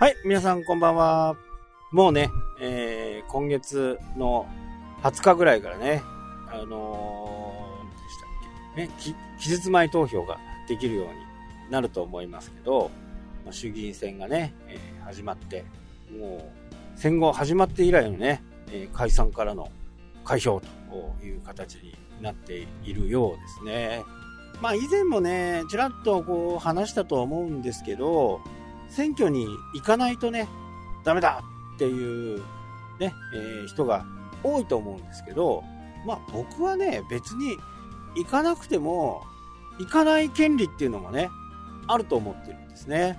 はい、皆さんこんばんは。もうね、えー、今月の20日ぐらいからね、あのー、でしたっけ、ね、期日前投票ができるようになると思いますけど、まあ、衆議院選がね、えー、始まって、もう、戦後始まって以来のね、えー、解散からの開票という形になっているようですね。まあ以前もね、ちらっとこう話したと思うんですけど、選挙に行かないとね、ダメだっていうね、えー、人が多いと思うんですけど、まあ僕はね、別に行かなくても、行かない権利っていうのもね、あると思ってるんですね。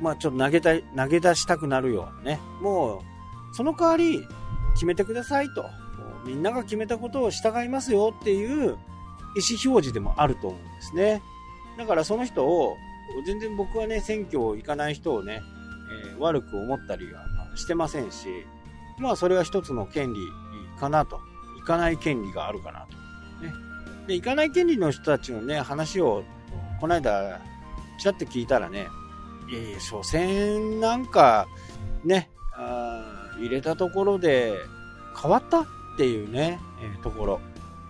まあちょっと投げた、投げ出したくなるようなね。もう、その代わり決めてくださいと。みんなが決めたことを従いますよっていう意思表示でもあると思うんですね。だからその人を全然僕はね、選挙行かない人をね、えー、悪く思ったりはしてませんし、まあそれは一つの権利かなと。行かない権利があるかなと。ね。で、行かない権利の人たちのね、話を、この間、ちらって聞いたらね、いやいや、所詮なんか、ね、あ入れたところで変わったっていうね、えー、ところ。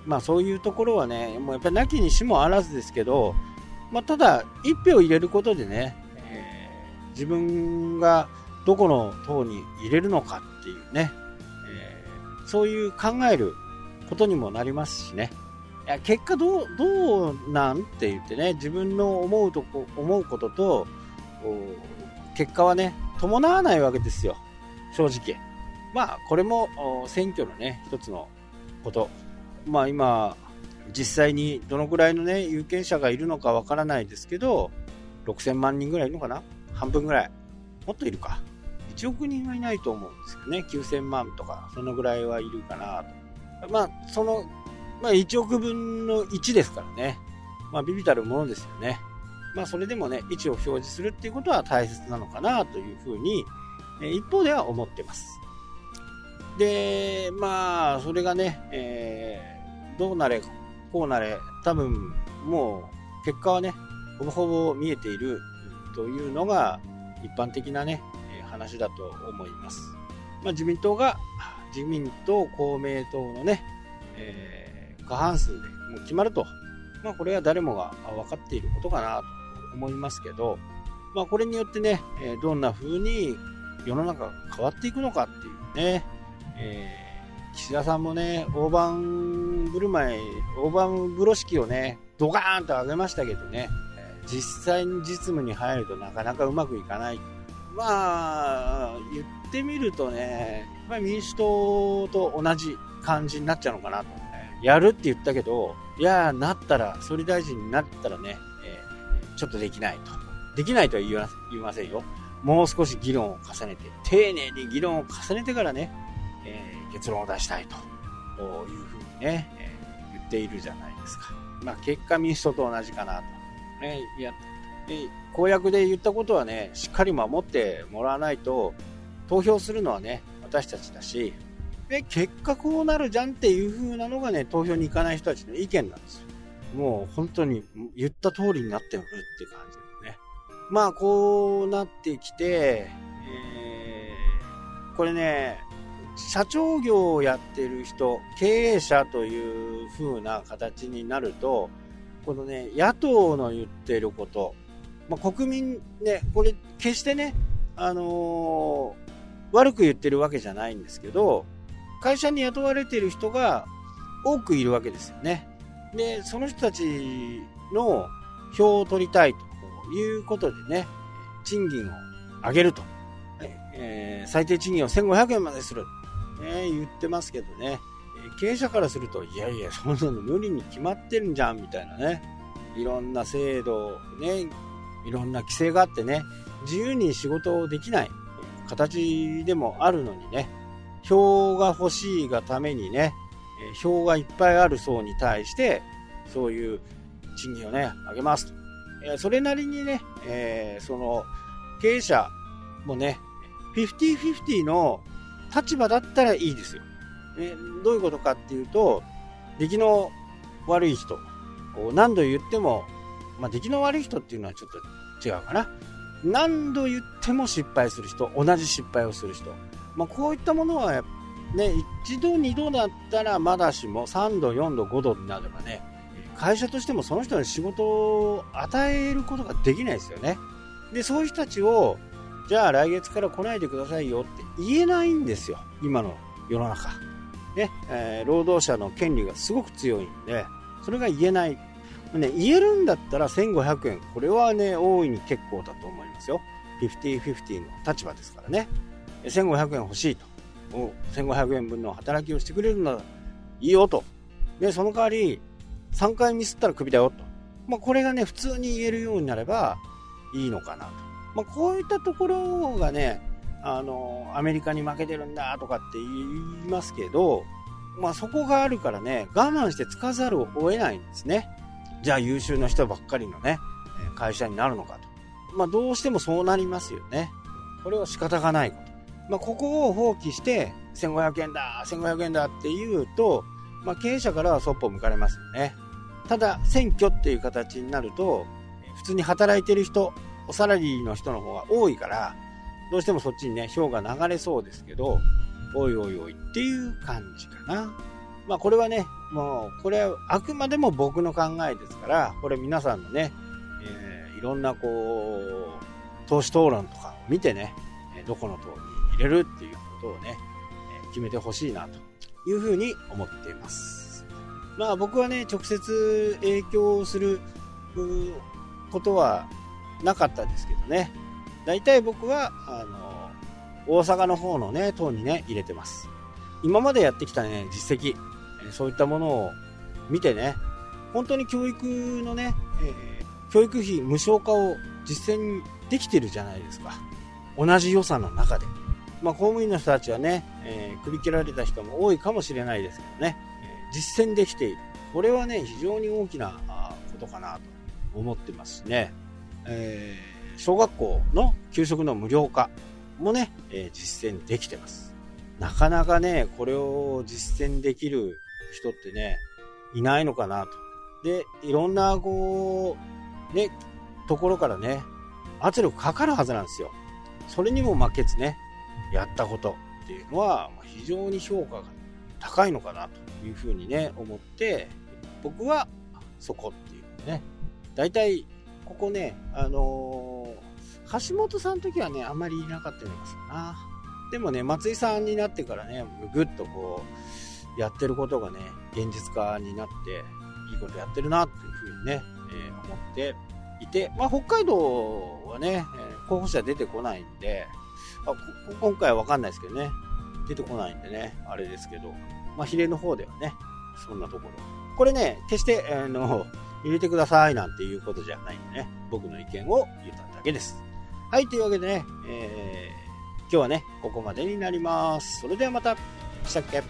まあそういうところはね、もうやっぱりなきにしもあらずですけど、まあ、ただ、1票入れることでね、えー、自分がどこの党に入れるのかっていうね、えー、そういう考えることにもなりますしね、いや結果どう、どうなんって言ってね、自分の思うとこ、思うことと、結果はね、伴わないわけですよ、正直。まあ、これも選挙のね、一つのこと。まあ今、実際にどのくらいのね、有権者がいるのかわからないですけど、6000万人ぐらいいるのかな？半分ぐらい。もっといるか。1億人はいないと思うんですよね。9000万とか、そのぐらいはいるかなと。まあ、その、まあ1億分の1ですからね。まあ、ビビたるものですよね。まあ、それでもね、位置を表示するっていうことは大切なのかなというふうに、え一方では思ってます。で、まあ、それがね、えー、どうなれこうなれ、多分もう結果はね、ほぼほぼ見えているというのが一般的なね、話だと思います。まあ、自民党が、自民党、公明党のね、えー、過半数でもう決まると。まあ、これは誰もが分かっていることかなと思いますけど、まあ、これによってね、どんな風に世の中が変わっていくのかっていうね、えー岸田さんもね、大盤振る舞い、大盤風呂敷をね、ドカーンと上げましたけどね、実際に実務に入るとなかなかうまくいかない。まあ、言ってみるとね、やっぱり民主党と同じ感じになっちゃうのかなと。やるって言ったけど、いやなったら、総理大臣になったらね、えー、ちょっとできないと。できないとは言いませんよ。もう少し議論を重ねて、丁寧に議論を重ねてからね、えー結論を出したいというふうにね、っているじゃないですか。まあ、結果民主党と同じかなと。ね、いや、公約で言ったことはね、しっかり守ってもらわないと、投票するのはね、私たちだし、で、結果こうなるじゃんっていう風なのがね、投票に行かない人たちの意見なんですよ。もう本当に言った通りになってるっていう感じですね。まあこうなってきて、えー、これね、社長業をやってる人、経営者という風な形になると、このね、野党の言ってること、まあ、国民ね、これ決してね、あのー、悪く言ってるわけじゃないんですけど、会社に雇われてる人が多くいるわけですよね。で、その人たちの票を取りたいということでね、賃金を上げると。えー、最低賃金を1500円までする。ね、言ってますけどね、経営者からすると、いやいや、そんなの無理に決まってるんじゃん、みたいなね。いろんな制度、ね、いろんな規制があってね、自由に仕事をできない形でもあるのにね、票が欲しいがためにね、票がいっぱいある層に対して、そういう賃金をね、上げますと。それなりにね、えー、その、経営者もね、50-50の立場だったらいいですよ。えどういうことかっていうと、出来の悪い人、何度言っても、まあ、出来の悪い人っていうのはちょっと違うかな。何度言っても失敗する人、同じ失敗をする人。まあ、こういったものは、ね、一度、二度だったらまだしも、3度、4度、5度になればね、会社としてもその人に仕事を与えることができないですよね。で、そういう人たちを、じゃあ来月から来ないでくださいよって言えないんですよ。今の世の中。ね、えー、労働者の権利がすごく強いんで、それが言えない。ね、言えるんだったら1500円。これはね、大いに結構だと思いますよ。50-50の立場ですからね。1500円欲しいと。1500円分の働きをしてくれるならいいよと。で、その代わり、3回ミスったらクビだよと。まあ、これがね、普通に言えるようになればいいのかなと。まあ、こういったところがね、あの、アメリカに負けてるんだとかって言いますけど、まあ、そこがあるからね、我慢してつかざるを得ないんですね。じゃあ優秀な人ばっかりのね、会社になるのかと。まあ、どうしてもそうなりますよね。これは仕方がないこと。まあ、ここを放棄して、1500円だ、1500円だって言うと、まあ、経営者からはそっぽを向かれますよね。ただ、選挙っていう形になると、普通に働いてる人、おサラリーの人の方が多いから、どうしてもそっちにね、票が流れそうですけど、おいおいおいっていう感じかな。まあこれはね、もう、これはあくまでも僕の考えですから、これ皆さんのね、えー、いろんなこう、党首討論とかを見てね、どこの党に入れるっていうことをね、決めてほしいなというふうに思っています。まあ僕はね、直接影響することはなかったですけどね。大体僕は、あの、大阪の方のね、党にね、入れてます。今までやってきたね、実績、そういったものを見てね、本当に教育のね、えー、教育費無償化を実践できてるじゃないですか。同じ予算の中で。まあ、公務員の人たちはね、えー、首切られた人も多いかもしれないですけどね、えー、実践できている。これはね、非常に大きなことかなと思ってますね。えー、小学校の給食の無料化もね、え実践できてます。なかなかね、これを実践できる人ってね、いないのかなと。で、いろんな、こう、ね、ところからね、圧力かかるはずなんですよ。それにも負けずね、やったことっていうのは、非常に評価が高いのかなというふうにね、思って、僕はそこっていうね、大体、ここね、あのー、橋本さんの時はね、あんまりいなかったようなすな。でもね、松井さんになってからね、ぐっとこう、やってることがね、現実化になって、いいことやってるなっていうふうにね、えー、思っていて、まあ、北海道はね、候補者出てこないんで、あ今回はわかんないですけどね、出てこないんでね、あれですけど、まあ、比例の方ではね、そんなところ。これね、決して、あの、入れてくださいなんていうことじゃないんでね、僕の意見を言っただけです。はい、というわけでね、えー、今日はね、ここまでになります。それではまた、したっけ？